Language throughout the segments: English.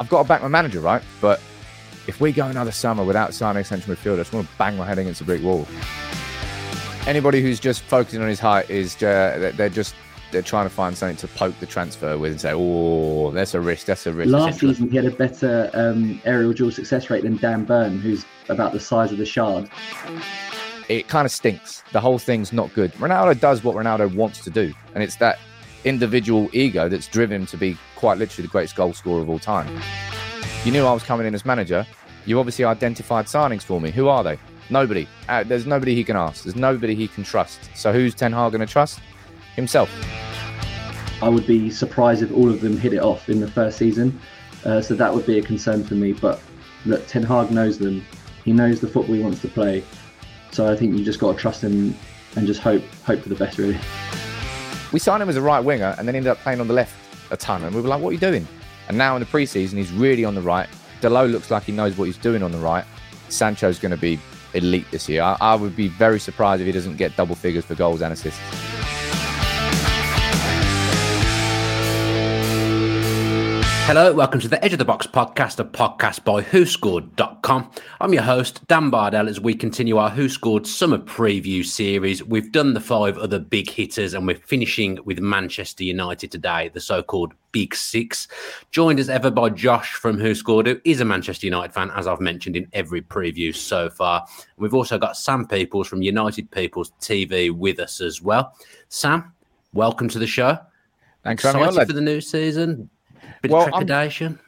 I've got to back my manager, right? But if we go another summer without signing a central midfielder, I just want to bang my head against a brick wall. Anybody who's just focusing on his height is uh, they're just they're trying to find something to poke the transfer with and say, "Oh, that's a risk. That's a risk." Last season, he had a better um, aerial duel success rate than Dan Burn, who's about the size of the Shard. It kind of stinks. The whole thing's not good. Ronaldo does what Ronaldo wants to do, and it's that individual ego that's driven him to be quite literally the greatest goal scorer of all time. You knew I was coming in as manager. You obviously identified signings for me. Who are they? Nobody. Uh, there's nobody he can ask. There's nobody he can trust. So who's Ten Hag going to trust? Himself. I would be surprised if all of them hit it off in the first season. Uh, so that would be a concern for me. But look, Ten Hag knows them. He knows the football he wants to play. So I think you just got to trust him and just hope hope for the best, really. We signed him as a right winger and then ended up playing on the left a ton. And we were like, what are you doing? And now in the preseason, he's really on the right. Dalot looks like he knows what he's doing on the right. Sancho's going to be elite this year. I, I would be very surprised if he doesn't get double figures for goals and assists. Hello, welcome to the Edge of the Box podcast, a podcast by WhoScored.com. I'm your host, Dan Bardell, as we continue our Who Scored summer preview series. We've done the five other big hitters, and we're finishing with Manchester United today, the so called Big Six. Joined as ever by Josh from Who Scored, who is a Manchester United fan, as I've mentioned in every preview so far. We've also got Sam Peoples from United People's TV with us as well. Sam, welcome to the show. Thanks Excited for, for the new season Bit well, trepidation.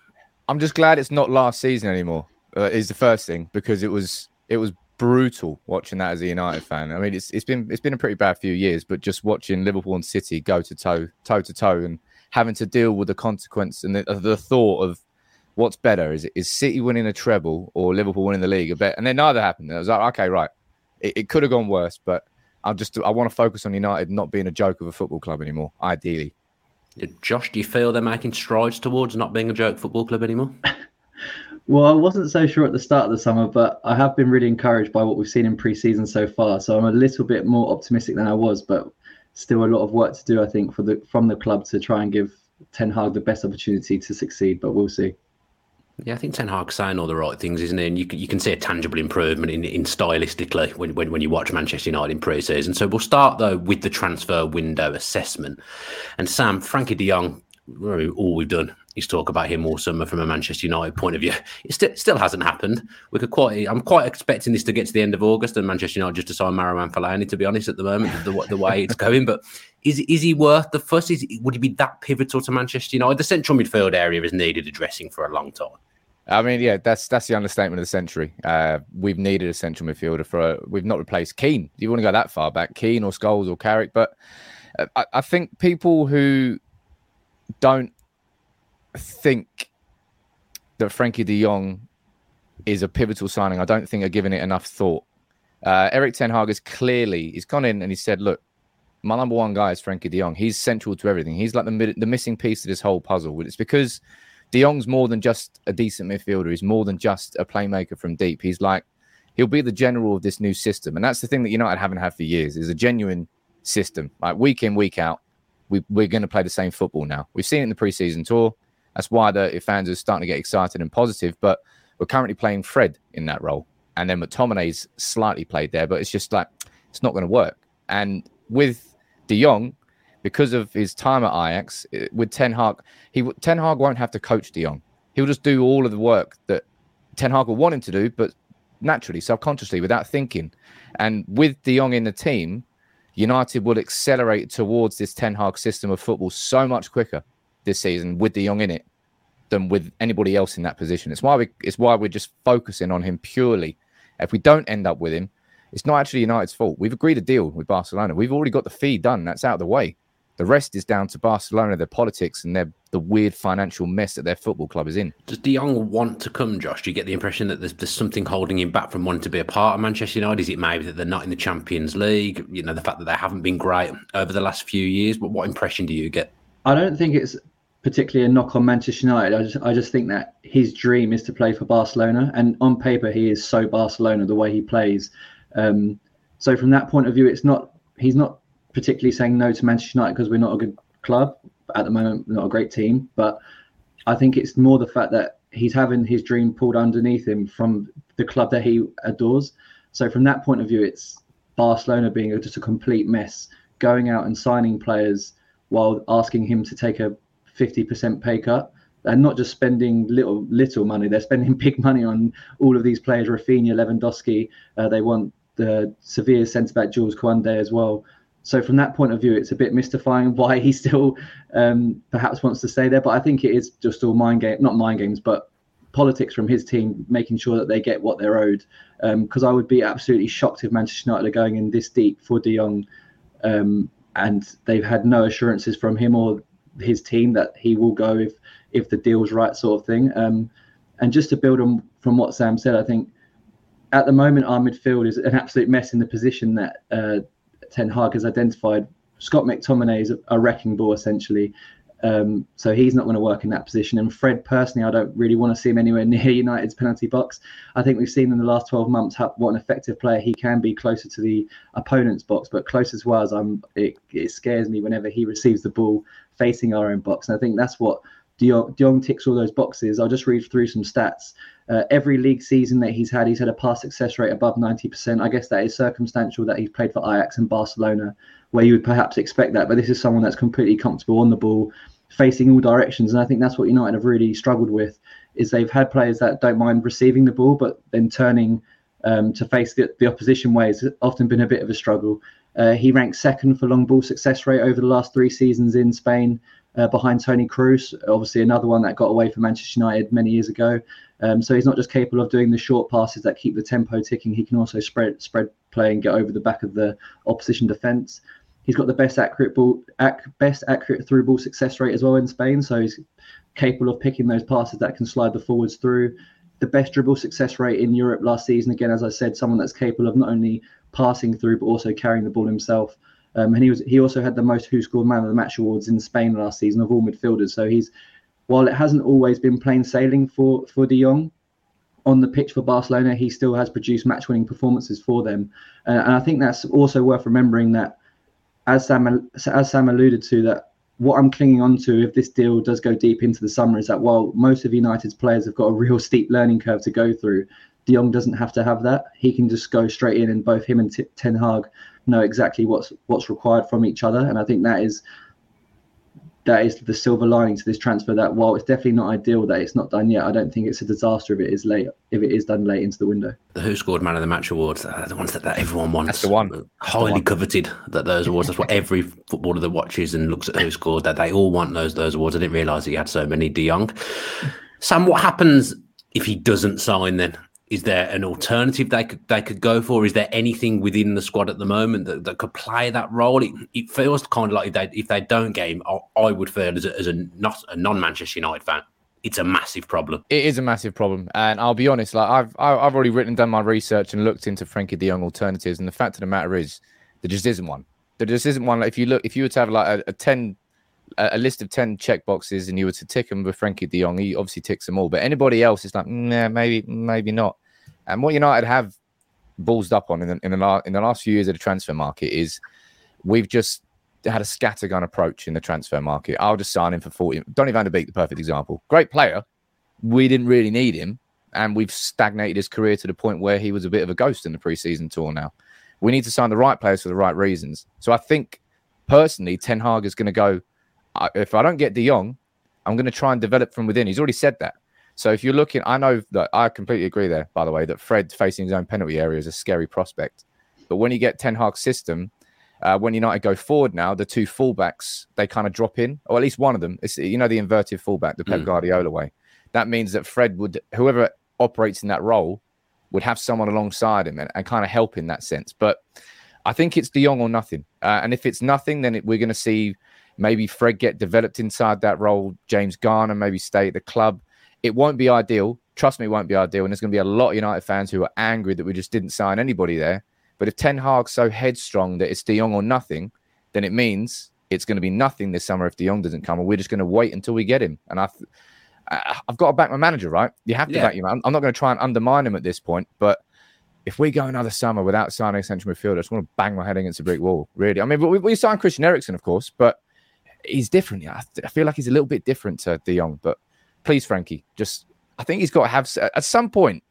I'm, I'm, just glad it's not last season anymore. Uh, is the first thing because it was it was brutal watching that as a United fan. I mean, it's it's been it's been a pretty bad few years, but just watching Liverpool and City go to toe toe to toe and having to deal with the consequence and the, the thought of what's better is is City winning a treble or Liverpool winning the league a bet, and then neither happened. I was like, okay, right, it, it could have gone worse, but I just I want to focus on United not being a joke of a football club anymore. Ideally, Josh, do you feel they're making strides towards not being a joke football club anymore? well, I wasn't so sure at the start of the summer, but I have been really encouraged by what we've seen in pre-season so far. So I'm a little bit more optimistic than I was, but still a lot of work to do, I think, for the from the club to try and give Ten Hag the best opportunity to succeed. But we'll see. Yeah, I think Ten Hag's saying all the right things, isn't he? And you can, you can see a tangible improvement in, in stylistically when, when, when you watch Manchester United in pre-season. So we'll start though with the transfer window assessment. And Sam, Frenkie De Jong, all we've done is talk about him all summer from a Manchester United point of view. It still, still hasn't happened. We could quite. I'm quite expecting this to get to the end of August and Manchester United just to sign Marouane Fellaini. To be honest, at the moment, the, the way it's going, but is is he worth the fuss? Is would he be that pivotal to Manchester United? The central midfield area has needed addressing for a long time. I mean, yeah, that's that's the understatement of the century. Uh, we've needed a central midfielder for a, we've not replaced Keane. Do you want to go that far back, Keane or Scholes or Carrick? But uh, I, I, think people who don't think that Frenkie De Jong is a pivotal signing, I don't think are giving it enough thought. Uh, Erik Ten Hag is clearly he's gone in and he said, "Look, my number one guy is Frenkie De Jong. He's central to everything. He's like the the missing piece of this whole puzzle. It's because." De Jong's more than just a decent midfielder. He's more than just a playmaker from deep. He's like he'll be the general of this new system, and that's the thing that United haven't had for years is a genuine system. Like week in, week out, we, we're going to play the same football now. We've seen it in the preseason tour. That's why the fans are starting to get excited and positive. But we're currently playing Fred in that role, and then McTominay's slightly played there, but it's just like it's not going to work. And with De Jong, because of his time at Ajax eh, with Ten Hag, he Ten Hag won't have to coach De Jong. He'll just do all of the work that Ten Hag will want him to do, but naturally, subconsciously, without thinking. And with De Jong in the team, United will accelerate towards this Ten Hag system of football so much quicker this season with De Jong in it than with anybody else in that position. It's why we it's why we're just focusing on him purely. If we don't end up with him, it's not actually United's fault. We've agreed a deal with Barcelona. We've already got the fee done. That's out of the way. The rest is down to Barcelona, their politics, and their the weird financial mess that their football club is in. Does De Jong want to come, Josh? Do you get the impression that there's, there's something holding him back from wanting to be a part of Manchester United? Is it maybe that they're not in the Champions League? You know, the fact that they haven't been great over the last few years. But what impression do you get? I don't think it's particularly a knock on Manchester United. I just, I just think that his dream is to play for Barcelona, and on paper he is so Barcelona the way he plays. Um, so from that point of view, it's not he's not particularly saying no to Manchester United because we're not a good club at the moment, not a great team. But I think it's more the fact that he's having his dream pulled underneath him from the club that he adores. So from that point of view, it's Barcelona being just a complete mess, going out and signing players while asking him to take a 50% pay cut and not just spending little little money. They're spending big money on all of these players: Raphinha, Lewandowski. Uh, they want the Sevilla centre back Jules Koundé as well. So from that point of view, it's a bit mystifying why he still um, perhaps wants to stay there. But I think it is just all mind game, not mind games, but politics from his team, making sure that they get what they're owed. Because um, I would be absolutely shocked if Manchester United are going in this deep for De Jong, um, and they've had no assurances from him or his team that he will go if if the deal's right, sort of thing. Um, and just to build on from what Sam said, I think at the moment our midfield is an absolute mess in the position that uh, Ten Hag has identified. Scott McTominay is a, a wrecking ball essentially. Um, so he's not going to work in that position. And Fred, personally, I don't really want to see him anywhere near United's penalty box. I think we've seen in the last 12 months how, what an effective player he can be closer to the opponent's box. But close as well as I'm, it, it scares me whenever he receives the ball facing our own box. And I think that's what De Jong, ticks all those boxes. I'll just read through some stats. Uh, every league season that he's had, he's had a pass success rate above 90%. I guess that is circumstantial that he's played for Ajax and Barcelona, where you would perhaps expect that. But this is someone that's completely comfortable on the ball, facing all directions. And I think that's what United have really struggled with, is they've had players that don't mind receiving the ball, but then turning um, to face the, the opposition way has often been a bit of a struggle. Uh, he ranks second for long ball success rate over the last three seasons in Spain uh, behind Toni Kroos, obviously another one that got away from Manchester United many years ago. Um, so he's not just capable of doing the short passes that keep the tempo ticking. He can also spread spread play and get over the back of the opposition defence. He's got the best accurate ball, ac- best accurate through ball success rate as well in Spain. So he's capable of picking those passes that can slide the forwards through. The best dribble success rate in Europe last season. Again, as I said, someone that's capable of not only passing through but also carrying the ball himself. Um, and he was he also had the most who scored man of the match awards in Spain last season of all midfielders. So he's while it hasn't always been plain sailing for for De Jong on the pitch for Barcelona, he still has produced match winning performances for them. Uh, and I think that's also worth remembering that as Sam as Sam alluded to that what I'm clinging on to if this deal does go deep into the summer is that while most of United's players have got a real steep learning curve to go through, De Jong doesn't have to have that. He can just go straight in, and both him and T- Ten Hag know exactly what's what's required from each other. And I think that is that is the silver lining to this transfer. That while it's definitely not ideal that it's not done yet, I don't think it's a disaster if it is late. If it is done late into the window. The Who Scored Man of the Match awards, uh, the ones that, that everyone wants. That's the one. That's highly the one. coveted. That those awards. That's what every footballer that watches and looks at Who Scored. That they all want those those awards. I didn't realise he had so many. De Jong. Sam, what happens if he doesn't sign then? Is there an alternative they could they could go for? Is there anything within the squad at the moment that, that could play that role? It, it feels kind of like if they, if they don't game, I, I would feel as a, as a not a non Manchester United fan, it's a massive problem. It is a massive problem, and I'll be honest. Like I've I've already written done my research and looked into Frenkie De Jong alternatives, and the fact of the matter is, there just isn't one. There just isn't one. Like, if you look, if you were to have like a, a ten a list of 10 check boxes and you were to tick them with Frenkie de Jong, he obviously ticks them all. But anybody else, it's like, nah, maybe, maybe not. And what United have ballsed up on in the, in the, in the last few years of the transfer market is we've just had a scattergun approach in the transfer market. I'll just sign him for 40. Donny van de Beek, the perfect example. Great player. We didn't really need him. And we've stagnated his career to the point where he was a bit of a ghost in the preseason tour now. We need to sign the right players for the right reasons. So I think personally, Ten Hag is going to go, if I don't get De Jong, I'm going to try and develop from within. He's already said that. So if you're looking, I know that I completely agree there, by the way, that Fred facing his own penalty area is a scary prospect. But when you get Ten Hag's system, uh, when United go forward now, the two fullbacks they kind of drop in, or at least one of them. It's you know the inverted fullback, the Pep mm. Guardiola way. That means that Fred would, whoever operates in that role, would have someone alongside him and, and kind of help in that sense. But I think it's De Jong or nothing. Uh, and if it's nothing, then it, we're going to see maybe Fred get developed inside that role. James Garner maybe stay at the club. It won't be ideal. Trust me, it won't be ideal. And there's going to be a lot of United fans who are angry that we just didn't sign anybody there. But if Ten Hag's so headstrong that it's De Jong or nothing, then it means it's going to be nothing this summer if De Jong doesn't come, and we're just going to wait until we get him. And I, uh, I've got to back my manager, right? You have to yeah. back him. I'm, I'm not going to try and undermine him at this point, but if we go another summer without signing a central midfielder, I just want to bang my head against a brick wall. Really, I mean, we, we signed Christian Eriksen, of course, but he's different. Yeah, I feel like he's a little bit different to De Jong, but please, Frenkie, just I think he's got to have at some point.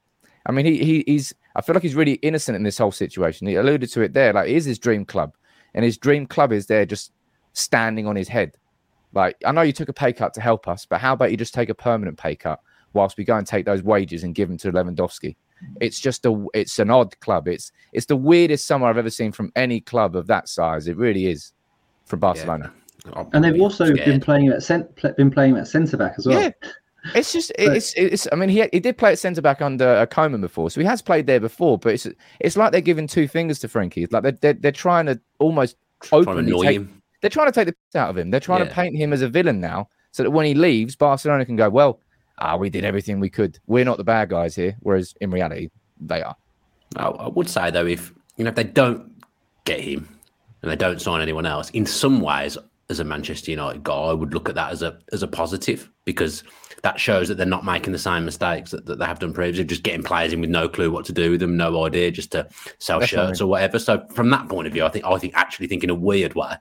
I mean, he, he he's I feel like he's really innocent in this whole situation. He alluded to it there. Like, it is his dream club, and his dream club is there just standing on his head. Like, I know you took a pay cut to help us, but how about you just take a permanent pay cut whilst we go and take those wages and give them to Lewandowski? It's just a it's an odd club. It's it's the weirdest summer I've ever seen from any club of that size. It really is for Barcelona. Yeah. And they've also scared. been playing at cent- been playing at centre back as well. Yeah. It's just it's it's. I mean, he he did play at centre back under a Koeman before, so he has played there before. But it's it's like they're giving two fingers to Frenkie. It's like they're they're, they're trying to almost openly to take, him. They're trying to take the piss out of him. They're trying yeah. to paint him as a villain now, so that when he leaves, Barcelona can go, well, ah, we did everything we could. We're not the bad guys here. Whereas in reality, they are. I would say though, if you know if they don't get him and they don't sign anyone else, in some ways, as a Manchester United guy, I would look at that as a as a positive because that shows that they're not making the same mistakes that, that they have done previously, just getting players in with no clue what to do with them, no idea, just to sell Definitely. shirts or whatever. So from that point of view, I think I think actually think in a weird way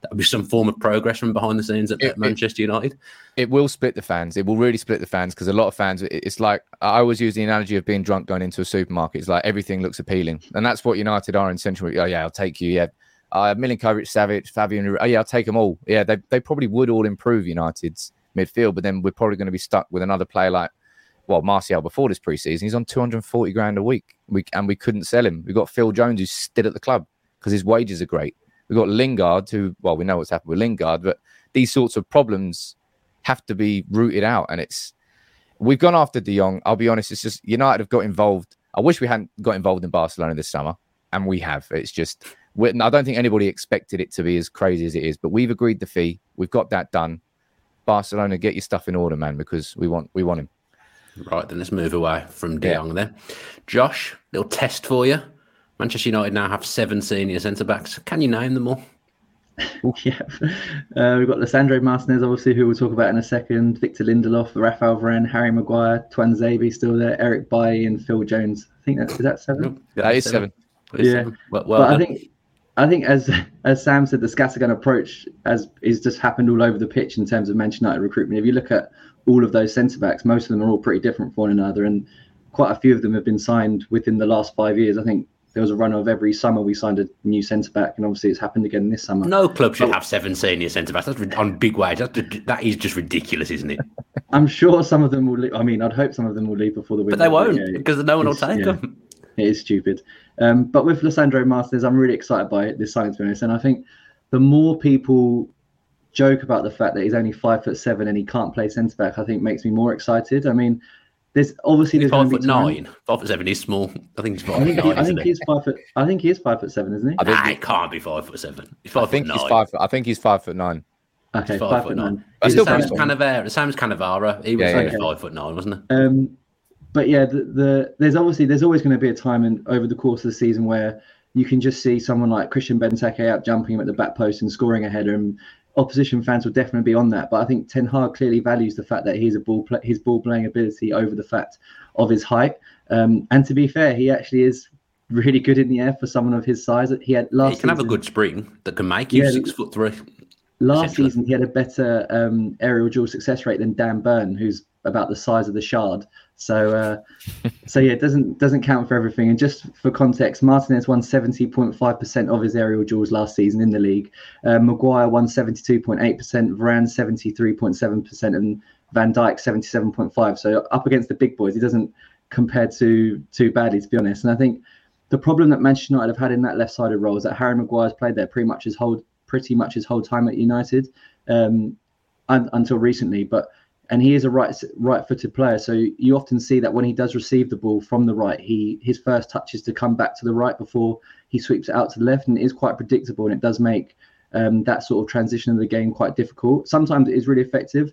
that would be some form of progress from behind the scenes at, it, Manchester United. It will split the fans. It will really split the fans because a lot of fans. It's like I always use the analogy of being drunk going into a supermarket. It's like everything looks appealing, and that's what United are in Central. Oh yeah, I'll take you. Yeah, uh, Milinkovic, Savic, Fabian. Oh yeah, I'll take them all. Yeah, they they probably would all improve United's midfield, but then we're probably going to be stuck with another player like well Martial before this preseason. He's on 240 grand a week. We and we couldn't sell him. We've got Phil Jones who's still at the club because his wages are great. We've got Lingard who well we know what's happened with Lingard, but these sorts of problems have to be rooted out, and it's we've gone after De Jong. I'll be honest, it's just United have got involved. I wish we hadn't got involved in Barcelona this summer, and we have. It's just I don't think anybody expected it to be as crazy as it is, but we've agreed the fee. We've got that done. Barcelona, get your stuff in order, man, because we want we want him. Right, then let's move away from De Jong yeah. then. Josh, little test for you. Manchester United now have seven senior centre backs. Can you name them all? yeah, uh, we've got Lisandro Martinez, obviously, who we'll talk about in a second. Victor Lindelof, Rafael Varane, Harry Maguire, Tuanzebe still there, Eric Bailly, and Phil Jones. I think that's is that seven. Nope, that is seven. seven. Yeah, Well, well but I think I think as as Sam said, the scattergun approach as is just happened all over the pitch in terms of Manchester United recruitment. If you look at all of those centre backs, most of them are all pretty different from one another, and quite a few of them have been signed within the last five years. I think there was a run of every summer we signed a new centre back, and obviously it's happened again this summer. No club should have seven senior centre backs. That's on big wage. That's, that is just ridiculous, isn't it? I'm sure some of them will. Leave. I mean, I'd hope some of them will leave before the winter. But they won't yeah, because no one will take yeah, them. It is stupid. Um, but with Lisandro Martinez, I'm really excited by this signing, to be honest. And I think the more people joke about the fact that he's only five foot seven and he can't play centre back, I think makes me more excited. I mean, there's obviously there's five foot nine. Five foot seven is small. I think he's five I think, nine, he, I think he's five foot. I think he is five foot seven, isn't he? I think nah, he can't be five foot seven. He's five I think foot he's nine. five. I think he's five foot nine. Okay, five, five, foot nine. nine. But still, Sam's Cannavaro. Sam's Cannavaro. He was yeah, yeah, five foot nine, wasn't he? Um, but yeah, the, the there's obviously there's always going to be a time in over the course of the season where you can just see someone like Christian Benteke out jumping him at the back post and scoring a header, and opposition fans will definitely be on that. But I think Ten Hag clearly values the fact that he's a ball play, his ball playing ability over the fact of his height. Um, and to be fair, he actually is really good in the air for someone of his size. He had last. He can season, have a good spring that can make you yeah, six foot three. Last season, he had a better um, aerial duel success rate than Dan Burn, who's about the size of the shard. So, uh, so yeah, it doesn't doesn't count for everything. And just for context, Martinez won 70.5% of his aerial duels last season in the league. Uh, Maguire won 72.8%, Varane 73.7%, and Van Dijk 77.5. So up against the big boys, he doesn't compare too too badly, to be honest. And I think the problem that Manchester United have had in that left-sided role is that Harry Maguire's played there pretty much his whole pretty much his whole time at United um, un- until recently, but and he is a right right-footed player. So you often see that when he does receive the ball from the right, he his first touch is to come back to the right before he sweeps it out to the left, and it is quite predictable, and it does make um, that sort of transition of the game quite difficult. Sometimes it is really effective,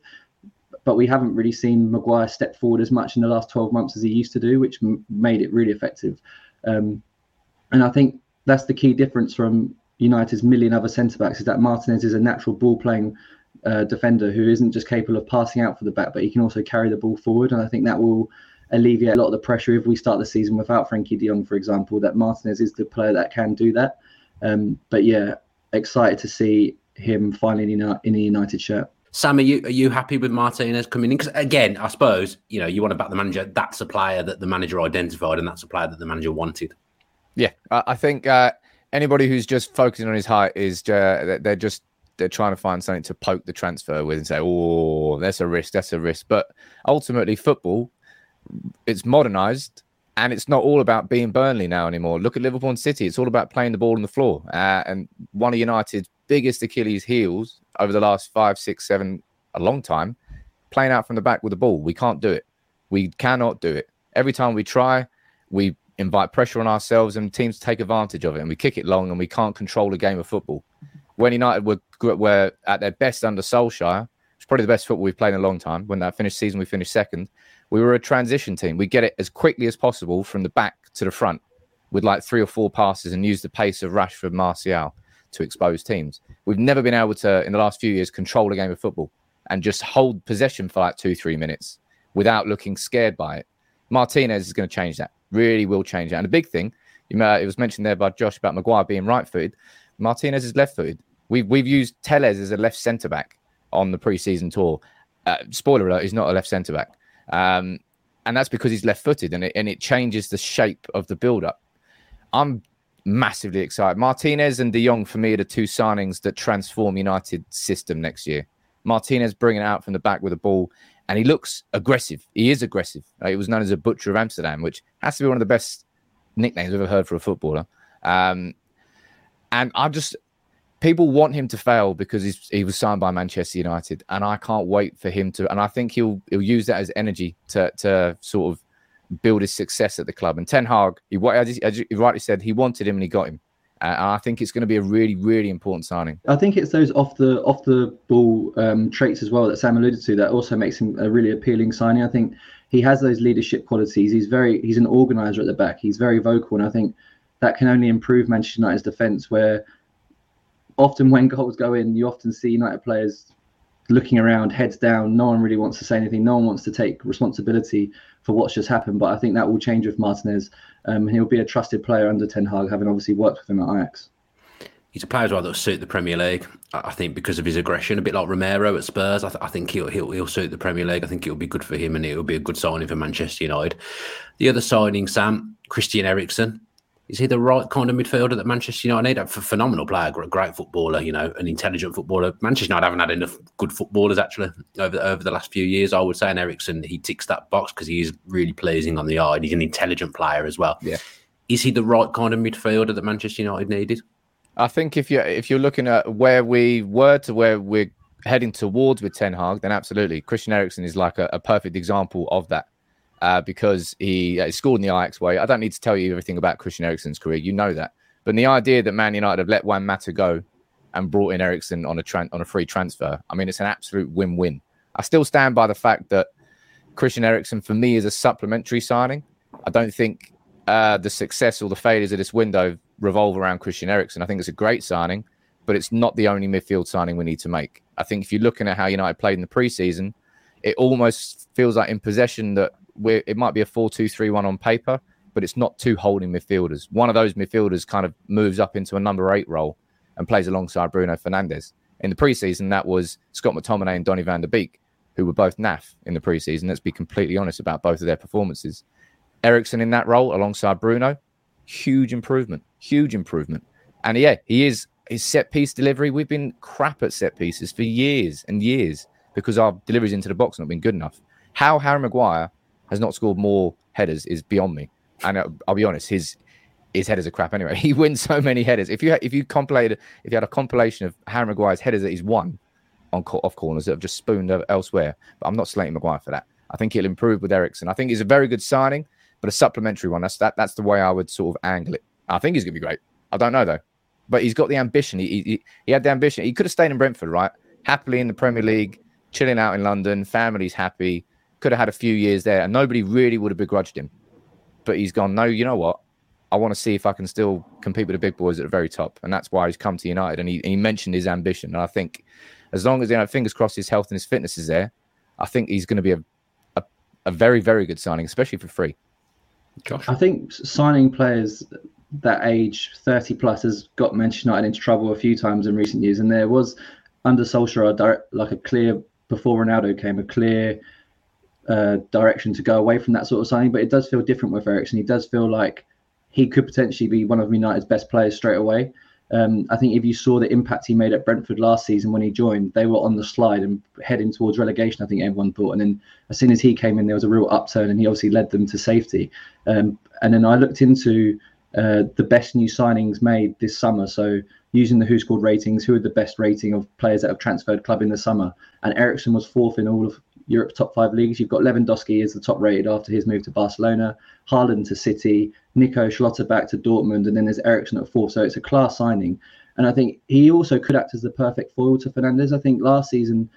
but we haven't really seen Maguire step forward as much in the last 12 months as he used to do, which m- made it really effective. Um, and I think that's the key difference from United's million other centre backs is that Martinez is a natural ball playing uh, defender who isn't just capable of passing out for the back, but he can also carry the ball forward. And I think that will alleviate a lot of the pressure if we start the season without Frenkie de Jong, for example, that Martinez is the player that can do that. Um, but yeah, excited to see him finally in a, in a United shirt. Sam, are you are you happy with Martinez coming in? Because again, I suppose you know you want to back the manager. That's a player that the manager identified, and that's a player that the manager wanted. Yeah, I think uh, anybody who's just focusing on his height is uh, they're just they're trying to find something to poke the transfer with and say, "Oh, that's a risk, that's a risk." But ultimately, football it's modernized and it's not all about being Burnley now anymore. Look at Liverpool and City; it's all about playing the ball on the floor. Uh, and one of United's biggest Achilles' heels over the last five, six, seven, a long time, playing out from the back with the ball. We can't do it. We cannot do it. Every time we try, we invite pressure on ourselves, and teams take advantage of it, and we kick it long, and we can't control a game of football. When United were were at their best under Solskjaer, it's probably the best football we've played in a long time. When that finished season, we finished second. We were a transition team. We get it as quickly as possible from the back to the front with like three or four passes and use the pace of Rashford, Martial to expose teams. We've never been able to, in the last few years, control a game of football and just hold possession for like two, three minutes without looking scared by it. Martinez is going to change that. Really will change that. And the big thing, uh, it was mentioned there by Josh about Maguire being right-footed. Martinez is left-footed. We've we've used Telles as a left centre back on the preseason tour. Uh, spoiler alert: he's not a left centre back, um, and that's because he's left-footed, and it and it changes the shape of the build-up. I'm massively excited. Martinez and De Jong for me are the two signings that transform United system next year. Martinez bringing it out from the back with a ball, and he looks aggressive. He is aggressive. Uh, he was known as a butcher of Amsterdam, which has to be one of the best nicknames I've ever heard for a footballer. Um, and I'm just people want him to fail because he was signed by Manchester United, and I can't wait for him to. And I think he'll he'll use that as energy to to sort of build his success at the club. And Ten Hag, he, as you rightly said, he wanted him and he got him. Uh, and I think it's going to be a really, really important signing. I think it's those off the off the ball um, traits as well that Sam alluded to that also makes him a really appealing signing. I think he has those leadership qualities. He's very he's an organizer at the back. He's very vocal, and I think that can only improve Manchester United's defence where often when goals go in, you often see United players looking around, heads down. No one really wants to say anything. No one wants to take responsibility for what's just happened. But I think that will change with Martinez. Um, he'll be a trusted player under Ten Hag, having obviously worked with him at Ajax. He's a player as well that will suit the Premier League. I think because of his aggression, a bit like Romero at Spurs. I, th- I think he'll, he'll he'll suit the Premier League. I think it'll be good for him, and it'll be a good signing for Manchester United. The other signing, Sam Christian Eriksen. Is he the right kind of midfielder that Manchester United need? A phenomenal player, a great footballer, you know, an intelligent footballer. Manchester United haven't had enough good footballers actually over over the last few years. I would say, and Eriksen, he ticks that box because he is really pleasing on the eye. And he's an intelligent player as well. Yeah. Is he the right kind of midfielder that Manchester United needed? I think if you if you're looking at where we were to where we're heading towards with Ten Hag, then absolutely, Christian Eriksen is like a, a perfect example of that uh, because he uh, scored in the Ajax way. I don't need to tell you everything about Christian Eriksen's career. You know that. But the idea that Man United have let Juan Mata go and brought in Eriksen on a on a free transfer, I mean, it's an absolute win-win. I still stand by the fact that Christian Eriksen, for me, is a supplementary signing. I don't think uh, the success or the failures of this window revolve around Christian Eriksen. I think it's a great signing, but it's not the only midfield signing we need to make. I think if you're looking at how United played in the preseason, it almost feels like in possession that it might be a 4 2 3 1 on paper, but it's not two holding midfielders. One of those midfielders kind of moves up into a number eight role and plays alongside Bruno Fernandes. In the preseason, that was Scott McTominay and Donny van de Beek, who were both naff in the preseason. Let's be completely honest about both of their performances. Eriksen in that role alongside Bruno, huge improvement, huge improvement. And yeah, he is his set piece delivery. We've been crap at set pieces for years and years because our deliveries into the box have not been good enough. How Harry Maguire has not scored more headers is beyond me. And I'll, be honest, his his headers are crap anyway. He wins so many headers. If you if you compilated if you had a compilation of Harry Maguire's headers that he's won on off corners that have just spooned elsewhere, but I'm not slating Maguire for that. I think he'll improve with Eriksen. I think he's a very good signing, but a supplementary one. That's that. That's the way I would sort of angle it. I think he's gonna be great. I don't know though, but he's got the ambition. He he, he had the ambition. He could have stayed in Brentford, right? Happily in the Premier League, chilling out in London. Family's happy could have had a few years there, and nobody really would have begrudged him. But he's gone. No, you know what? I want to see if I can still compete with the big boys at the very top, and that's why he's come to United. And he, he mentioned his ambition, and I think as long as you know, fingers crossed, his health and his fitness is there, I think he's going to be a, a, a very very good signing, especially for free. Josh, I think signing players that age 30 plus has got Manchester United into trouble a few times in recent years, and there was under Solskjaer are like a clear before Ronaldo came a clear uh, direction to go away from that sort of signing. But it does feel different with Eriksen. He does feel like he could potentially be one of United's best players straight away. Um, I think if you saw the impact he made at Brentford last season when he joined, they were on the slide and heading towards relegation. I think everyone thought, and then as soon as he came in, there was a real upturn, and he obviously led them to safety. Um, and then I looked into uh, the best new signings made this summer. So using the WhoScored ratings, who had the best rating of players that have transferred club in the summer? And Eriksen was fourth in all of Europe's top five leagues. You've got Lewandowski as the top rated after his move to Barcelona, Haaland to City, Nico Schlotterbeck to Dortmund, and then there's Eriksen at fourth. So it's a class signing. And I think he also could act as the perfect foil to Fernandes. I think last season,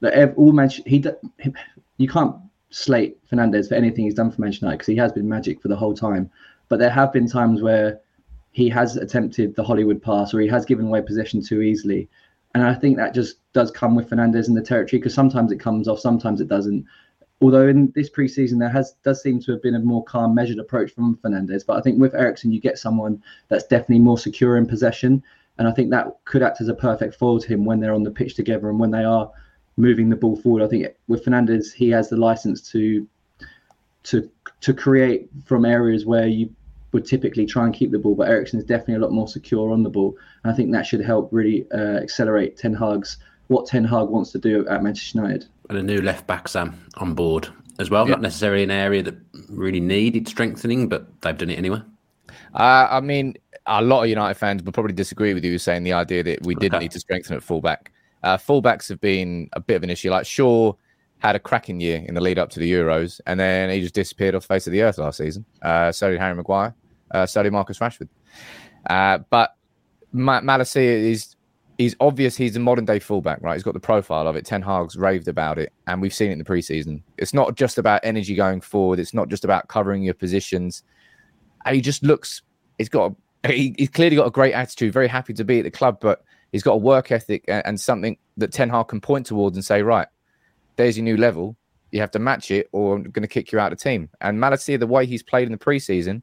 that all Manch- he, he you can't slate Fernandes for anything he's done for Manchester United because he has been magic for the whole time. But there have been times where he has attempted the Hollywood pass or he has given away possession too easily. And I think that just does come with Fernandes in the territory because sometimes it comes off, sometimes it doesn't. Although in this preseason there has does seem to have been a more calm, measured approach from Fernandes, but I think with Eriksen you get someone that's definitely more secure in possession, and I think that could act as a perfect foil to him when they're on the pitch together and when they are moving the ball forward. I think with Fernandes he has the license to to to create from areas where you would typically try and keep the ball, but Eriksen is definitely a lot more secure on the ball. And I think that should help really uh, accelerate Ten Hag's what Ten Hag wants to do at Manchester United. And a new left back, Sam, on board as well. Yeah. Not necessarily an area that really needed strengthening, but they've done it anyway. Uh, I mean, a lot of United fans would probably disagree with you saying the idea that we didn't need to strengthen at fullback. Uh, fullbacks have been a bit of an issue. Like Shaw had a cracking year in the lead up to the Euros, and then he just disappeared off the face of the earth last season. Uh, so did Harry Maguire. Uh, so did Marcus Rashford. Uh, but Ma- is he's obvious he's a modern day fullback, right? He's got the profile of it. Ten Hag's raved about it, and we've seen it in the preseason. It's not just about energy going forward. It's not just about covering your positions. He just looks. He's got. A, he, he's clearly got a great attitude. Very happy to be at the club, but he's got a work ethic and, and something that Ten Hag can point towards and say, right, there's your new level. You have to match it, or I'm going to kick you out of the team. And Malacia, the way he's played in the preseason,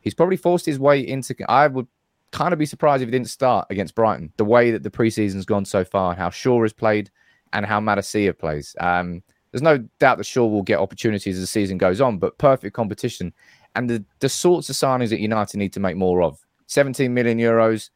he's probably forced his way into. I would kind of be surprised if he didn't start against Brighton. The way that the preseason's gone so far, and how Shaw has played, and how Malacia plays. Um, there's no doubt that Shaw will get opportunities as the season goes on, but perfect competition and the, the sorts of signings that United need to make more of. 17 million euros,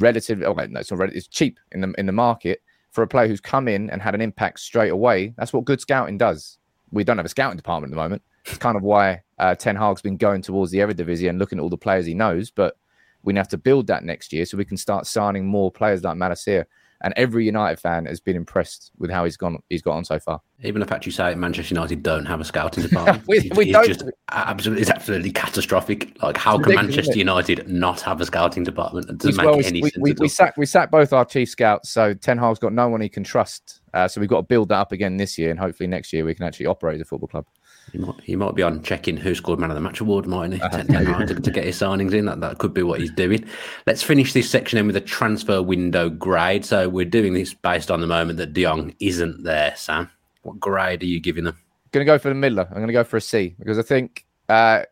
relatively. Oh, no, it's relative, It's cheap in the in the market for a player who's come in and had an impact straight away. That's what good scouting does. We don't have a scouting department at the moment. It's kind of why uh, Ten Hag's been going towards the Eredivisie and looking at all the players he knows. But we have to build that next year so we can start signing more players like Malacia. And every United fan has been impressed with how he's gone. He's got on so far. Even the fact you say Manchester United don't have a scouting department, we, we don't. Just absolutely, it's absolutely catastrophic. Like, how can Manchester United not have a scouting department? It doesn't well, make any we, sense. We, we sat we sat both our chief scouts, so Ten Hag's got no one he can trust. Uh, so we've got to build that up again this year, and hopefully next year we can actually operate as a football club. He might, he might be on checking who scored man of the match award, mightn't he? to, to, get his signings in. That, that could be what he's doing. Let's finish this section in with a transfer window grade. So we're doing this based on the moment that De Jong isn't there, Sam. What grade are you giving them? Going to go for the middler. I'm going to go for a C because I think uh,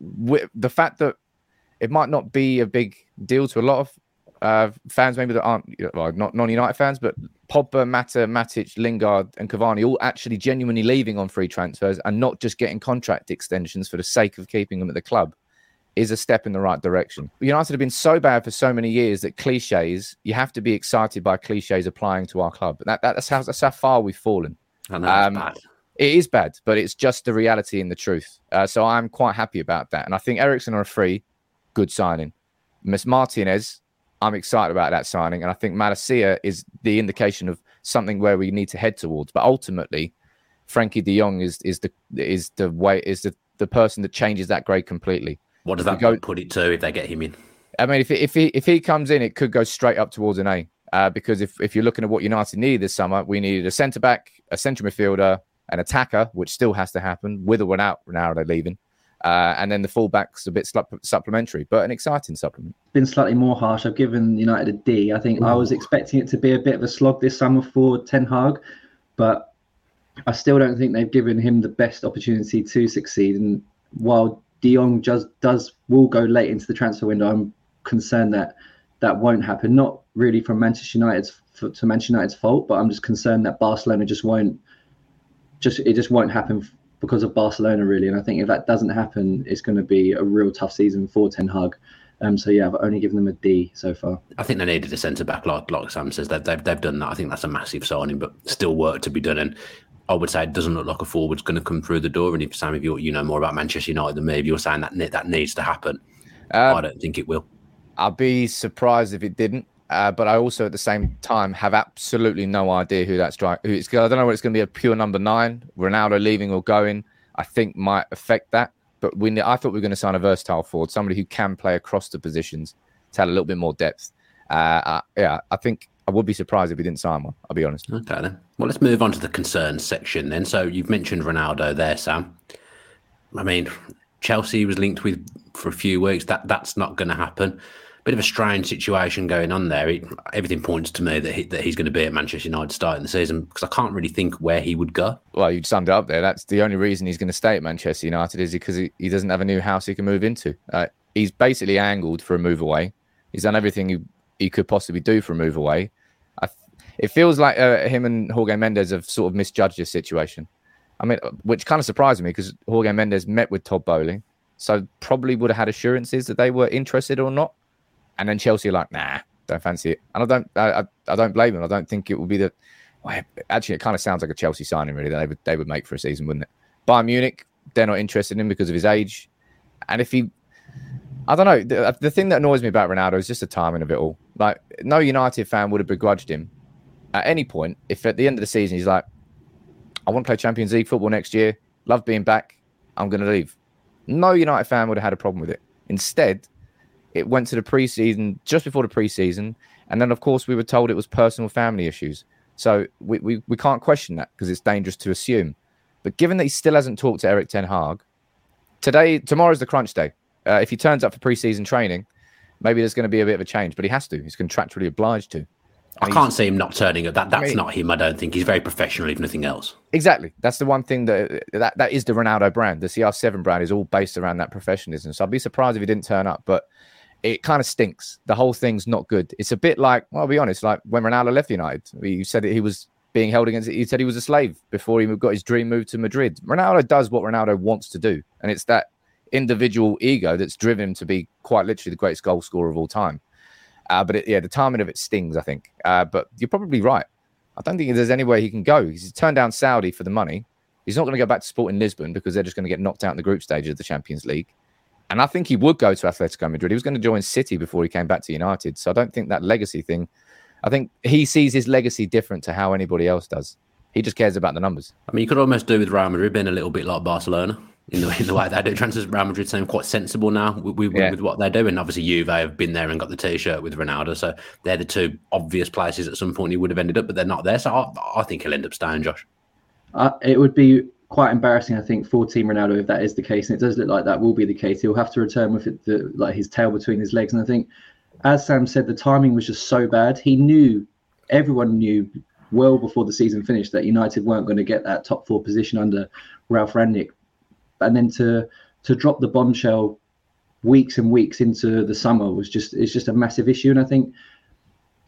the fact that it might not be a big deal to a lot of uh, fans maybe that aren't well, not non-United fans, but Pogba, Mata, Matic, Lingard, and Cavani all actually genuinely leaving on free transfers and not just getting contract extensions for the sake of keeping them at the club is a step in the right direction. United have been so bad for so many years that cliches, you have to be excited by cliches applying to our club. That, that's, how, that's how far we've fallen. I know, um, bad. It is bad, but it's just the reality and the truth. Uh, so I'm quite happy about that. And I think Eriksen are a free, good signing. Miss Martinez, I'm excited about that signing, and I think Malacia is the indication of something where we need to head towards. But ultimately, Frenkie De Jong is is the is the way is the the person that changes that grade completely. What does that go, put it to if they get him in? I mean, if if he if he comes in, it could go straight up towards an A. Uh, because if, if you're looking at what United need this summer, we needed a centre back, a central midfielder, an attacker, which still has to happen with or without Ronaldo leaving, uh, and then the fullback's a bit supplementary, but an exciting supplement. Been slightly more harsh. I've given United a D. I think Ooh. I was expecting it to be a bit of a slog this summer for Ten Hag, but I still don't think they've given him the best opportunity to succeed. And while De Jong just does will go late into the transfer window, I'm concerned that that won't happen. Not really from Manchester United's to Manchester United's fault, but I'm just concerned that Barcelona just won't just it just won't happen because of Barcelona really. And I think if that doesn't happen, it's going to be a real tough season for Ten Hag. Um, so yeah, I've only given them a D so far. I think they needed a centre back, like like Sam says. They've, they've they've done that. I think that's a massive signing, but still work to be done. And I would say it doesn't look like a forward's going to come through the door. And if Sam, if you you know more about Manchester United than me, if you're saying that that needs to happen, um, I don't think it will. I'd be surprised if it didn't. Uh, but I also, at the same time, have absolutely no idea who that strike. Who it's, I don't know whether it's going to be a pure number nine, Ronaldo leaving or going. I think might affect that. But we, I thought we were going to sign a versatile forward, somebody who can play across the positions to have a little bit more depth. Uh, uh, yeah, I think I would be surprised if we didn't sign one. I'll be honest. Okay, then. Well, let's move on to the concerns section then. So you've mentioned Ronaldo there, Sam. I mean, Chelsea was linked with for a few weeks. That that's not going to happen bit of a strange situation going on there. It, everything points to me that he, that he's going to be at Manchester United starting the season because I can't really think where he would go. Well, you summed up there. That's the only reason he's going to stay at Manchester United is because he, he doesn't have a new house he can move into. Uh, he's basically angled for a move away. He's done everything he, he could possibly do for a move away. I, it feels like uh, him and Jorge Mendes have sort of misjudged this situation. I mean, which kind of surprised me because Jorge Mendes met with Todd Boehly, so probably would have had assurances that they were interested or not and then Chelsea are like, nah, don't fancy it. And I don't, I, I don't blame them. I don't think it would be the. Well, actually, it kind of sounds like a Chelsea signing, really. That they would they would make for a season, wouldn't it? Bayern Munich, they're not interested in him because of his age, and if he, I don't know. The, uh, the thing that annoys me about Ronaldo is just the timing of it all. Like, no United fan would have begrudged him at any point if at the end of the season he's like, I want to play Champions League football next year. Love being back. I'm going to leave. No United fan would have had a problem with it. Instead, it went to the preseason just before the preseason, and then of course we were told it was personal family issues. So we we, we can't question that because it's dangerous to assume. But given that he still hasn't talked to Erik Ten Hag, today tomorrow's the crunch day. Uh, if he turns up for preseason training, maybe there's going to be a bit of a change. But he has to. He's contractually obliged to. I can't see him not turning up. That that's I mean, not him. I don't think he's very professional, if nothing else. Exactly. That's the one thing that that that is the Ronaldo brand. The CR7 brand is all based around that professionalism. So I'd be surprised if he didn't turn up. But it kind of stinks. The whole thing's not good. It's a bit like, well, I'll be honest, like when Ronaldo left United, he said that he was being held against. He said he was a slave before he got his dream move to Madrid. Ronaldo does what Ronaldo wants to do, and it's that individual ego that's driven him to be quite literally the greatest goal scorer of all time. Uh, but it, yeah, the timing of it stings, I think. Uh, but you're probably right. I don't think there's any way he can go. He's turned down Saudi for the money. He's not going to go back to Sporting Lisbon because they're just going to get knocked out in the group stage of the Champions League. And I think he would go to Atletico Madrid. He was going to join City before he came back to United. So I don't think that legacy thing, I think he sees his legacy different to how anybody else does. He just cares about the numbers. I mean, you could almost do with Real Madrid being a little bit like Barcelona in the, in the way they do transfers. Real Madrid seem quite sensible now with, with, yeah. with what they're doing. Obviously, Juve have been there and got the T-shirt with Ronaldo, so they're the two obvious places at some point he would have ended up, but they're not there. So I, I think he'll end up staying, Josh. Uh, it would be quite embarrassing, I think, for Team Ronaldo if that is the case, and it does look like that will be the case. He'll have to return with it, the, like his tail between his legs, and I think, as Sam said, the timing was just so bad. He knew, everyone knew well before the season finished that United weren't going to get that top four position under Ralf Rangnick, and then to to drop the bombshell weeks and weeks into the summer was just it's just a massive issue, and I think.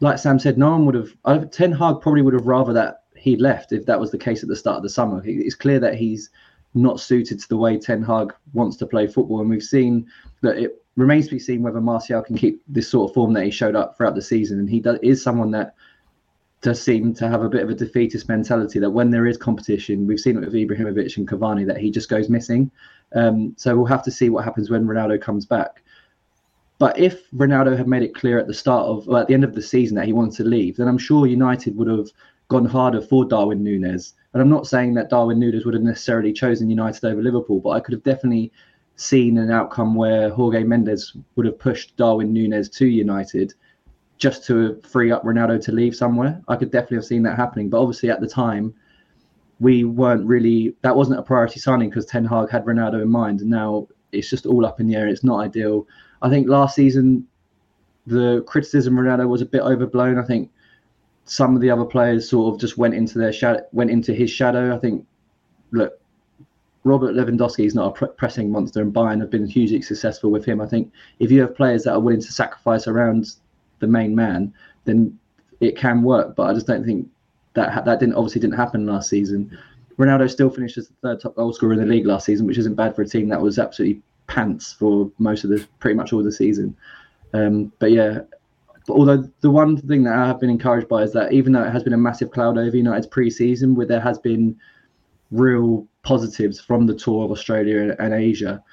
Like Sam said, no one would have. Ten Hag probably would have rather that he left if that was the case at the start of the summer. It's clear that he's not suited to the way Ten Hag wants to play football, and we've seen that it remains to be seen whether Martial can keep this sort of form that he showed up throughout the season. And he does, is someone that does seem to have a bit of a defeatist mentality. That when there is competition, we've seen it with Ibrahimovic and Cavani that he just goes missing. Um, so we'll have to see what happens when Ronaldo comes back. But if Ronaldo had made it clear at the start of, at the end of the season that he wanted to leave, then I'm sure United would have gone harder for Darwin Nunez. And I'm not saying that Darwin Nunez would have necessarily chosen United over Liverpool, but I could have definitely seen an outcome where Jorge Mendes would have pushed Darwin Nunez to United just to free up Ronaldo to leave somewhere. I could definitely have seen that happening. But obviously at the time, we weren't really that wasn't a priority signing because Ten Hag had Ronaldo in mind, and now it's just all up in the air. It's not ideal. I think last season the criticism Ronaldo was a bit overblown. I think some of the other players sort of just went into their shadow, went into his shadow. I think, look, Robert Lewandowski is not a pressing monster, and Bayern have been hugely successful with him. I think if you have players that are willing to sacrifice around the main man, then it can work. But I just don't think that that didn't obviously didn't happen last season. Ronaldo still finished as the third top goal scorer in the league last season, which isn't bad for a team that was absolutely pants for most of the pretty much all the season. Um, but yeah, but although the one thing that I have been encouraged by is that even though it has been a massive cloud over United's pre-season, where there has been real positives from the tour of Australia and Asia,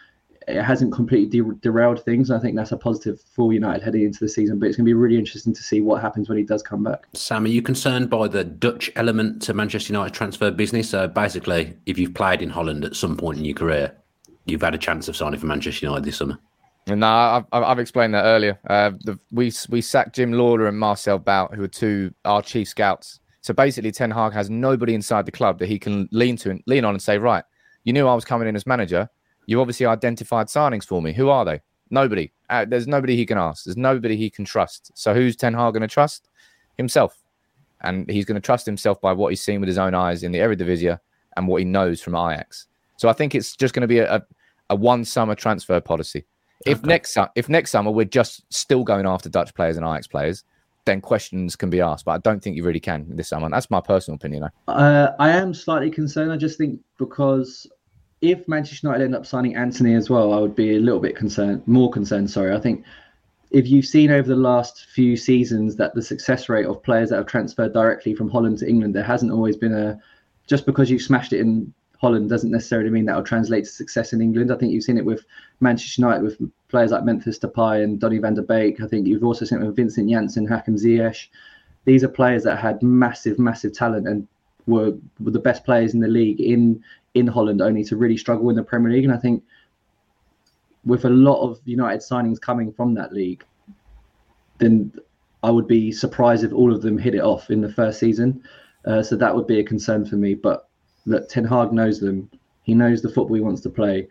it hasn't completely de- derailed things. I think that's a positive for United heading into the season. But it's going to be really interesting to see what happens when he does come back. Sam, are you concerned by the Dutch element to Manchester United transfer business? So basically, if you've played in Holland at some point in your career, you've had a chance of signing for Manchester United this summer. No, I've, I've explained that earlier. Uh, the, we we sacked Jim Lawlor and Marcel Bout, who are two our chief scouts. So basically, Ten Hag has nobody inside the club that he can lean to and lean on and say, right, you knew I was coming in as manager. You obviously identified signings for me. Who are they? Nobody. Uh, there's nobody he can ask. There's nobody he can trust. So who's Ten Hag going to trust? Himself. And he's going to trust himself by what he's seen with his own eyes in the Eredivisie and what he knows from Ajax. So I think it's just going to be a, a, a one summer transfer policy. If okay. next if next summer we're just still going after Dutch players and Ajax players, then questions can be asked. But I don't think you really can this summer. That's my personal opinion. Uh, I am slightly concerned. I just think because if Manchester United end up signing Antony as well, I would be a little bit concerned, more concerned. Sorry, I think if you've seen over the last few seasons that the success rate of players that have transferred directly from Holland to England, there hasn't always been a just because you've smashed it in Holland doesn't necessarily mean that will translate to success in England. I think you've seen it with Manchester United with players like Memphis Depay and Donny van de Beek. I think you've also seen it with Vincent Janssen, Hakim Ziyech. These are players that had massive, massive talent and were, were the best players in the league in in Holland, only to really struggle in the Premier League. And I think with a lot of United signings coming from that league, then I would be surprised if all of them hit it off in the first season. Uh, so that would be a concern for me. But that Ten Hag knows them. He knows the football he wants to play.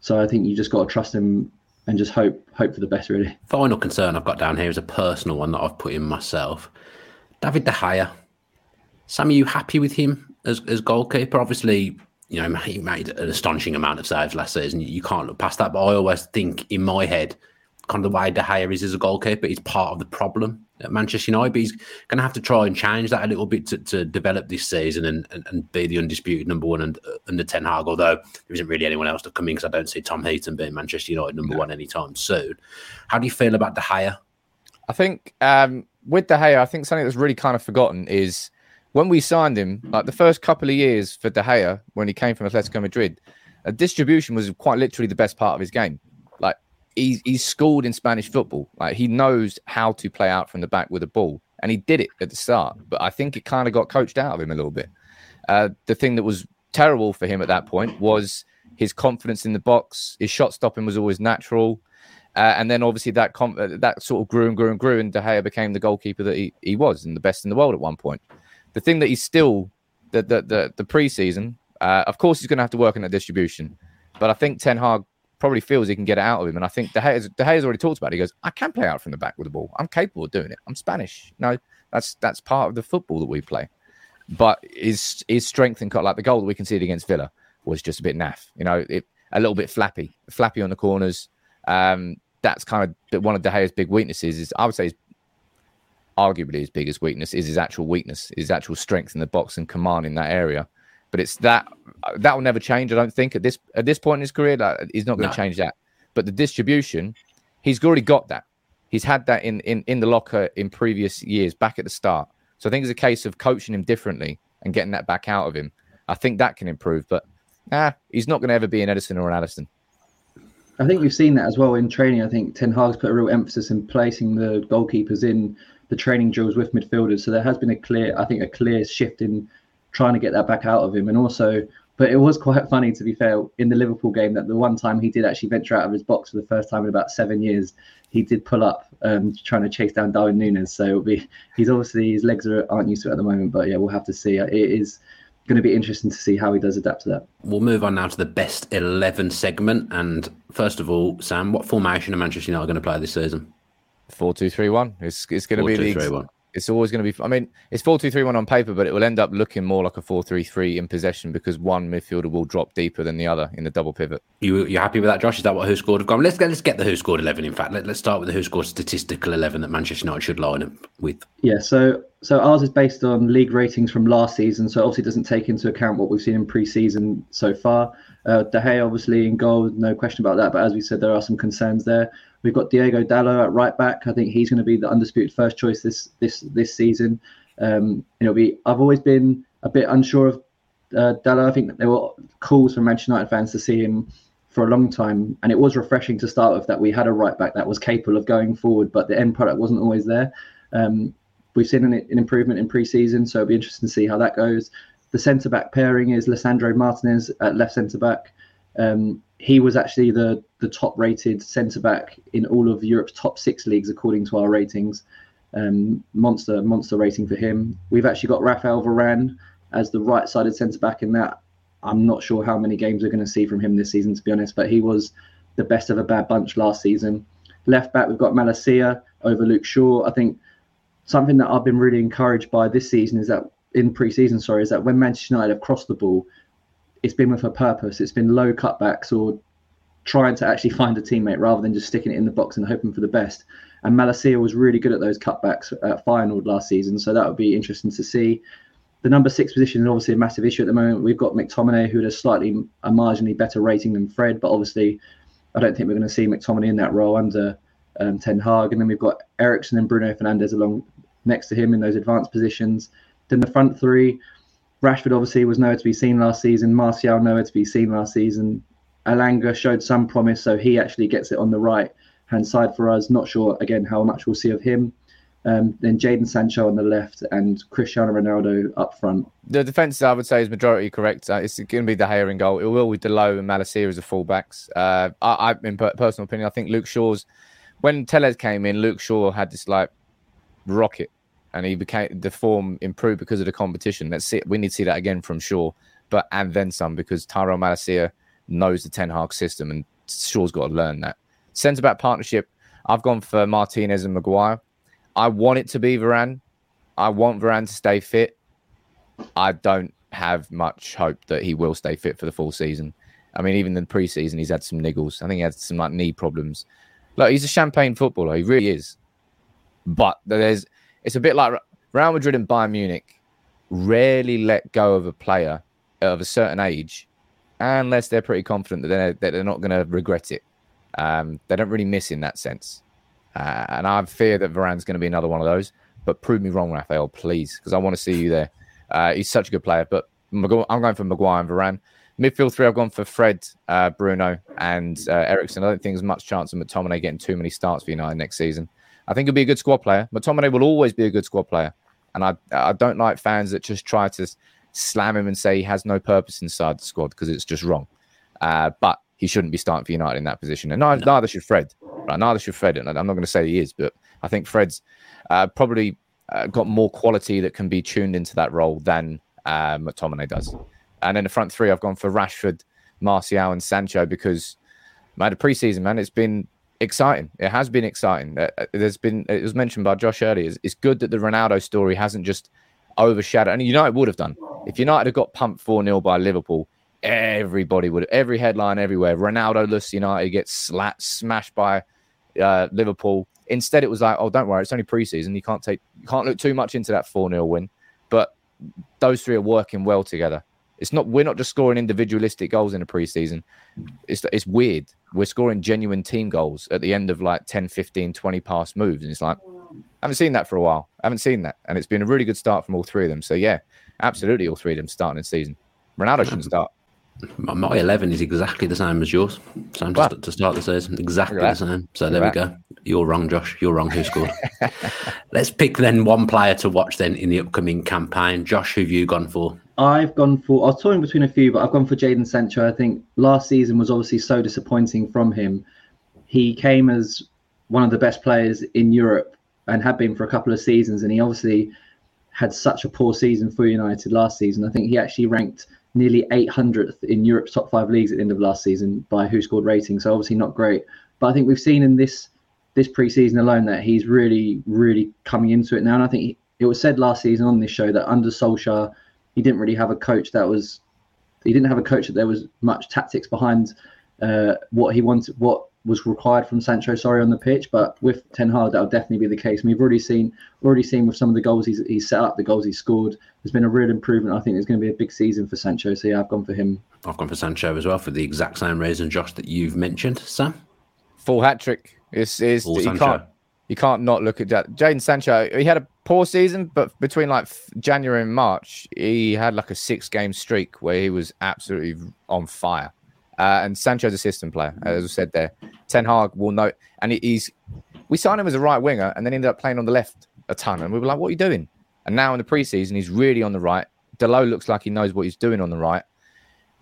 So I think you just got to trust him and just hope hope for the best. Really. Final concern I've got down here is a personal one that I've put in myself. David De Gea. Sam, are you happy with him as as goalkeeper? Obviously, you know he made an astonishing amount of saves last season. You can't look past that. But I always think in my head, kind of the way De Gea is as a goalkeeper is part of the problem at Manchester United. But he's going to have to try and change that a little bit to, to develop this season and, and, and, be the undisputed number one and under Ten Hag. Although there isn't really anyone else to come in because I don't see Tom Heaton being Manchester United number no. one anytime soon. How do you feel about De Gea? I think um, with De Gea, I think something that's really kind of forgotten is when we signed him, like the first couple of years for De Gea when he came from Atletico Madrid, a distribution was quite literally the best part of his game he's he's schooled in Spanish football. Like he knows how to play out from the back with a ball, and he did it at the start. But I think it kind of got coached out of him a little bit. Uh, the thing that was terrible for him at that point was his confidence in the box. His shot stopping was always natural, uh, and then obviously that com- uh, that sort of grew and grew and grew, and De Gea became the goalkeeper that he, he was and the best in the world at one point. The thing that he's still the the the, the preseason, uh, of course, he's going to have to work on that distribution. But I think Ten Hag probably feels he can get it out of him. And I think De Gea's, De Gea's already talked about it. He goes, I can play out from the back with the ball. I'm capable of doing it. I'm Spanish. No, that's that's part of the football that we play. But his his strength and cut like the goal that we conceded against Villa was just a bit naff. You know, it, a little bit flappy, flappy on the corners. Um, that's kind of one of De Gea's big weaknesses. Is I would say, his, arguably his biggest weakness is his actual weakness, his actual strength in the box and command in that area. But it's that that will never change. I don't think at this at this point in his career, that he's not going to no. change that. But the distribution, he's already got that. He's had that in, in in the locker in previous years, back at the start. So I think it's a case of coaching him differently and getting that back out of him. I think that can improve. But ah, he's not going to ever be an Ederson or an Alisson. I think we've seen that as well in training. I think Ten Hag's put a real emphasis in placing the goalkeepers in the training drills with midfielders. So there has been a clear, I think, a clear shift in trying to get that back out of him. And also, but it was quite funny to be fair in the Liverpool game that the one time he did actually venture out of his box for the first time in about seven years, he did pull up um, trying to chase down Darwin Núñez. So it'll be, he's obviously his legs are, aren't used to it at the moment. But yeah, we'll have to see. It is going to be interesting to see how he does adapt to that. We'll move on now to the best 11 segment. And first of all, Sam, what formation are Manchester United going to play this season? 4 2 3 1. It's, it's going to be the, It's always going to be. I mean, it's four two three one on paper, but it will end up looking more like a four three three in possession because one midfielder will drop deeper than the other in the double pivot. You you happy with that, Josh? Is that what WhoScored have gone? Let's get let's get the WhoScored eleven. In fact, Let, us start with the WhoScored statistical eleven that Manchester United should line up with. Yeah. So so ours is based on league ratings from last season, so obviously doesn't take into account what we've seen in pre-season so far. Uh, De Gea obviously in goal, no question about that. But as we said, there are some concerns there. We've got Diego Dalot at right back. I think he's going to be the undisputed first choice this this this season. Um, it'll. I've always been a bit unsure of uh, Dalot. I think there were calls from Manchester United fans to see him for a long time, and it was refreshing to start with that we had a right back that was capable of going forward, but the end product wasn't always there. Um, we've seen an, an, improvement in pre-season, so it'll be interesting to see how that goes. The centre back pairing is Lisandro Martinez at left centre back. Um, he was actually the the top rated centre back in all of Europe's top six leagues according to our ratings. Um, monster monster rating for him. We've actually got Rafael Varane as the right sided centre back in that. I'm not sure how many games we're going to see from him this season, to be honest, but he was the best of a bad bunch last season. Left back, we've got Malacia over Luke Shaw. I think something that I've been really encouraged by this season is that in pre-season, sorry, is that when Manchester United have crossed the ball, it's been with a purpose. It's been low cutbacks or trying to actually find a teammate rather than just sticking it in the box and hoping for the best. And Malacia was really good at those cutbacks at Feyenoord last season, so that would be interesting to see. The number six position is obviously a massive issue at the moment. We've got McTominay, who has slightly a marginally better rating than Fred, but obviously, I don't think we're going to see McTominay in that role under um, Ten Hag. And then we've got Eriksen and Bruno Fernandes along next to him in those advanced positions. Then the front three, Rashford obviously was nowhere to be seen last season. Martial nowhere to be seen last season. Elanga showed some promise, so he actually gets it on the right hand side for us. Not sure again how much we'll see of him. Um, then Jadon Sancho on the left and Cristiano Ronaldo up front. The defence, I would say, is majority correct. Uh, it's going to be De Gea in goal. It will be Dalot and Malacia as the fullbacks. Uh, I, I, in personal opinion, I think Luke Shaw's when Telles came in, Luke Shaw had this like rocket and he became the form improved because of the competition. Let's see, we need to see that again from Shaw, but and then some because Tyrell Malacia knows the Ten Hag system, and Shaw's got to learn that. Centre back partnership, I've gone for Martinez and Maguire. I want it to be Varane. I want Varane to stay fit. I don't have much hope that he will stay fit for the full season. I mean, even in the preseason, he's had some niggles. I think he had some like knee problems. Look, he's a champagne footballer. He really is. But there's it's a bit like Real Madrid and Bayern Munich rarely let go of a player of a certain age unless they're pretty confident that they're, that they're not going to regret it. Um, they don't really miss in that sense. Uh, and I fear that Varane's going to be another one of those. But prove me wrong, Raphael, please, because I want to see you there. Uh, he's such a good player. But I'm going for Maguire and Varane. Midfield three, I've gone for Fred, uh, Bruno, and uh, Eriksen. I don't think there's much chance of McTominay getting too many starts for United next season. I think he'll be a good squad player. McTominay will always be a good squad player. And I, I don't like fans that just try to slam him and say he has no purpose inside the squad because it's just wrong. Uh, but he shouldn't be starting for United in that position. And neither, no. neither should Fred. Right? Neither should Fred. And I'm not going to say he is, but I think Fred's uh, probably uh, got more quality that can be tuned into that role than uh, McTominay does. And in the front three, I've gone for Rashford, Martial, and Sancho because, man, the preseason, man, it's been exciting. It has been exciting. Uh, uh, there's been it was mentioned by Josh earlier. It's, good that the Ronaldo story hasn't just overshadowed. And United would have done if United had got pumped four 0 by Liverpool. Everybody would. Have, Every headline everywhere. Ronaldo-less United gets slapped, smashed by uh, Liverpool. Instead, it was like, oh, don't worry, it's only preseason. You can't take, you can't look too much into that four 0 win. But those three are working well together. It's not we're not just scoring individualistic goals in the preseason. It's it's weird. We're scoring genuine team goals at the end of like 10, 15, 20 pass moves. And it's like, I haven't seen that for a while. I haven't seen that. And it's been a really good start from all three of them. So yeah, absolutely all three of them starting the season. Ronaldo shouldn't start. My 11 is exactly the same as yours. Same wow. to, start the season. Exactly the same. So there we go. You're wrong, Josh. You're wrong. WhoScored? Let's pick then one player to watch then in the upcoming campaign. Josh, who've you gone for? I've gone for. I was toying between a few, but I've gone for Jadon Sancho. I think last season was obviously so disappointing from him. He came as one of the best players in Europe and had been for a couple of seasons, and he obviously had such a poor season for United last season. I think he actually ranked nearly 800th in Europe's top five leagues at the end of last season by WhoScored rating. So obviously not great. But I think we've seen in this this preseason alone that he's really, really coming into it now. And I think he, it was said last season on this show that under Solskjaer, he didn't really have a coach that was he didn't have a coach that there was much tactics behind uh, what he wanted, what was required from Sancho. Sorry, on the pitch, but with Ten Hag, that'll definitely be the case. And we've already seen already seen with some of the goals he's, he's set up, the goals he's scored. There's been a real improvement. I think there's going to be a big season for Sancho. So yeah, I've gone for him. I've gone for Sancho as well for the exact same reason, Josh, that you've mentioned. Sam, full hat trick. It's, is you can't you can't not look at that. Jadon Sancho. He had a poor season, but between like January and March, he had like a six game streak where he was absolutely on fire. Uh, and Sancho's a system player, as I said there. Ten Hag will know, and he's we signed him as a right winger, and then ended up playing on the left a ton, and we were like, "What are you doing?" And now in the preseason, he's really on the right. Dalot looks like he knows what he's doing on the right.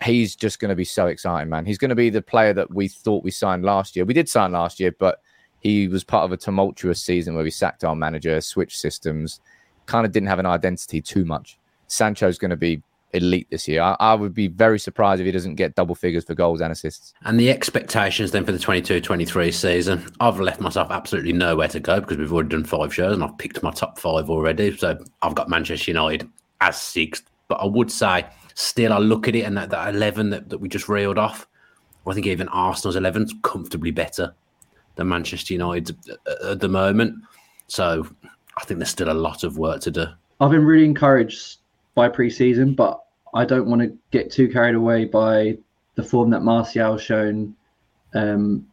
He's just going to be so exciting, man. He's going to be the player that we thought we signed last year. We did sign last year, but he was part of a tumultuous season where we sacked our manager, switched systems, kind of didn't have an identity too much. Sancho's going to be elite this year. I, I, would be very surprised if he doesn't get double figures for goals and assists. And the expectations then for the 22 23 season, I've left myself absolutely nowhere to go because we've already done five shows and I've picked my top five already. So I've got Manchester United as sixth. But I would say, still, I look at it and that, that 11 that, that we just reeled off, I think even Arsenal's 11 is comfortably better than Manchester United at the moment. So I think there's still a lot of work to do. I've been really encouraged by pre-season, but I don't want to get too carried away by the form that Martial's shown, um,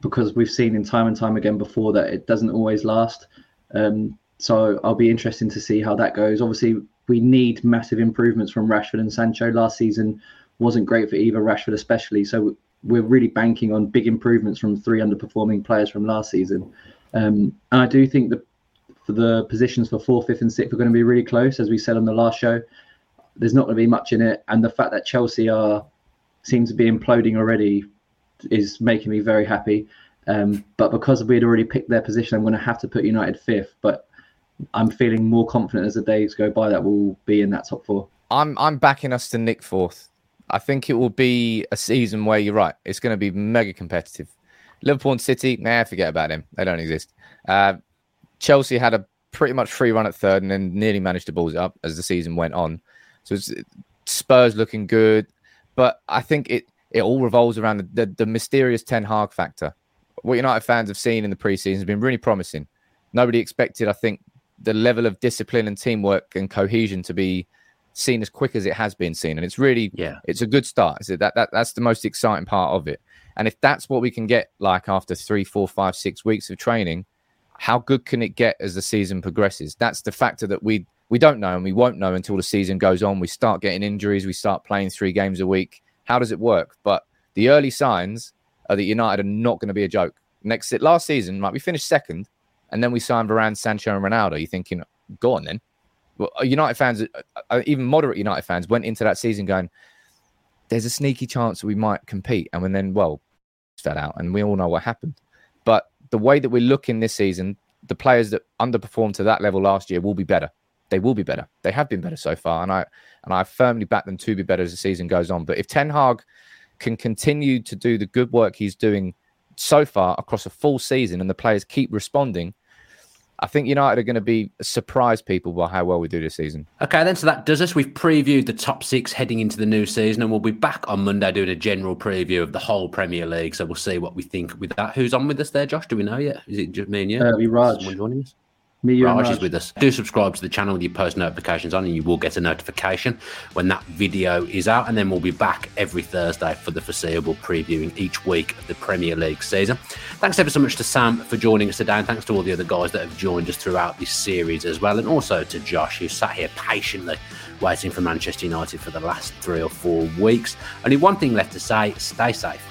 because we've seen in time and time again before that it doesn't always last. Um, so I'll be interested to see how that goes. Obviously, we need massive improvements from Rashford and Sancho. Last season wasn't great for either Rashford, especially. So we're really banking on big improvements from three underperforming players from last season. Um, and I do think that for the positions for fourth, fifth, and sixth are going to be really close, as we said on the last show. There's not going to be much in it, and the fact that Chelsea are seem to be imploding already is making me very happy. Um, but because we had already picked their position, I'm going to have to put United fifth. But I'm feeling more confident as the days go by that we'll be in that top four. I'm I'm backing us to nick fourth. I think it will be a season where you're right. It's going to be mega competitive. Liverpool and City, nah, forget about them. They don't exist. Uh, Chelsea had a pretty much free run at third and then nearly managed to balls it up as the season went on. So Spurs looking good, but I think it it all revolves around the, the, the mysterious Ten Hag factor. What United fans have seen in the preseason has been really promising. Nobody expected, I think, the level of discipline and teamwork and cohesion to be seen as quick as it has been seen, and it's really yeah, it's a good start. Is it that, that that's the most exciting part of it? And if that's what we can get like after three, four, five, six weeks of training, how good can it get as the season progresses? That's the factor that we we don't know and we won't know until the season goes on. We start getting injuries, we start playing three games a week. How does it work? But the early signs are that United are not going to be a joke. Next last season, like we finished second, and then we signed Varane, Sancho, and Ronaldo. You're thinking, go on then well, uh, United fans, uh, uh, even moderate United fans, went into that season going, "There's a sneaky chance we might compete," and then, well, fell out, and we all know what happened. But the way that we're looking this season, the players that underperformed to that level last year will be better. They will be better. They have been better so far, and I and I firmly back them to be better as the season goes on. But if Ten Hag can continue to do the good work he's doing so far across a full season, and the players keep responding, I think United are going to be surprise people by how well we do this season. Okay, then so that does us. We've previewed the top six heading into the new season, and we'll be back on Monday doing a general preview of the whole Premier League. So we'll see what we think with that. Who's on with us there, Josh? Do we know yet? Is it just me and you? Uh, Raj. Someone joining us? Me, you Raj, is with us. Do subscribe to the channel with your post notifications on, and you will get a notification when that video is out. And then we'll be back every Thursday for the foreseeable previewing each week of the Premier League season. Thanks ever so much to Sam for joining us today, and thanks to all the other guys that have joined us throughout this series as well, and also to Josh, who sat here patiently waiting for Manchester United for the last three or four weeks. Only one thing left to say stay safe.